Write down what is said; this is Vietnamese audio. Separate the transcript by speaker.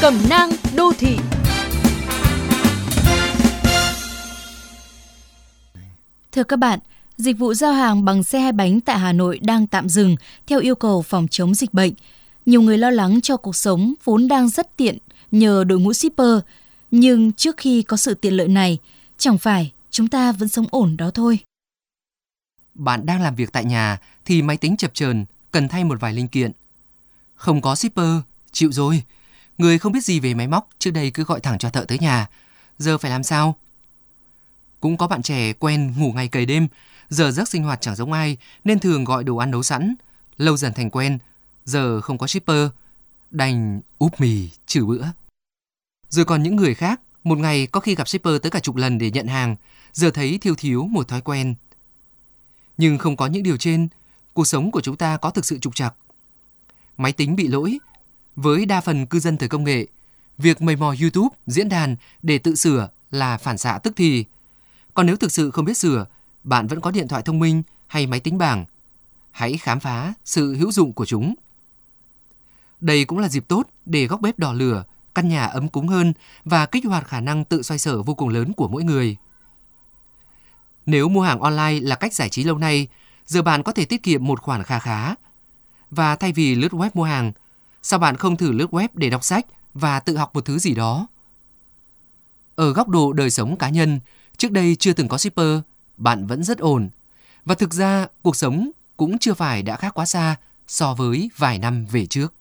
Speaker 1: Cẩm nang đô thị
Speaker 2: Thưa các bạn, dịch vụ giao hàng bằng xe hai bánh tại Hà Nội đang tạm dừng theo yêu cầu phòng chống dịch bệnh. Nhiều người lo lắng cho cuộc sống vốn đang rất tiện nhờ đội ngũ shipper, nhưng trước khi có sự tiện lợi này, chẳng phải chúng ta vẫn sống ổn đó thôi.
Speaker 3: Bạn đang làm việc tại nhà thì máy tính chập chờn, cần thay một vài linh kiện. Không có shipper, chịu rồi. Người không biết gì về máy móc trước đây cứ gọi thẳng cho thợ tới nhà. Giờ phải làm sao? Cũng có bạn trẻ quen ngủ ngày cày đêm, giờ giấc sinh hoạt chẳng giống ai nên thường gọi đồ ăn nấu sẵn. Lâu dần thành quen, giờ không có shipper, đành úp mì trừ bữa. Rồi còn những người khác, một ngày có khi gặp shipper tới cả chục lần để nhận hàng, giờ thấy thiếu thiếu một thói quen. Nhưng không có những điều trên, cuộc sống của chúng ta có thực sự trục trặc. Máy tính bị lỗi, với đa phần cư dân thời công nghệ, việc mầy mò YouTube, diễn đàn để tự sửa là phản xạ tức thì. Còn nếu thực sự không biết sửa, bạn vẫn có điện thoại thông minh hay máy tính bảng. Hãy khám phá sự hữu dụng của chúng. Đây cũng là dịp tốt để góc bếp đỏ lửa, căn nhà ấm cúng hơn và kích hoạt khả năng tự xoay sở vô cùng lớn của mỗi người. Nếu mua hàng online là cách giải trí lâu nay, giờ bạn có thể tiết kiệm một khoản kha khá. Và thay vì lướt web mua hàng, sao bạn không thử lướt web để đọc sách và tự học một thứ gì đó? Ở góc độ đời sống cá nhân, trước đây chưa từng có shipper, bạn vẫn rất ổn. Và thực ra, cuộc sống cũng chưa phải đã khác quá xa so với vài năm về trước.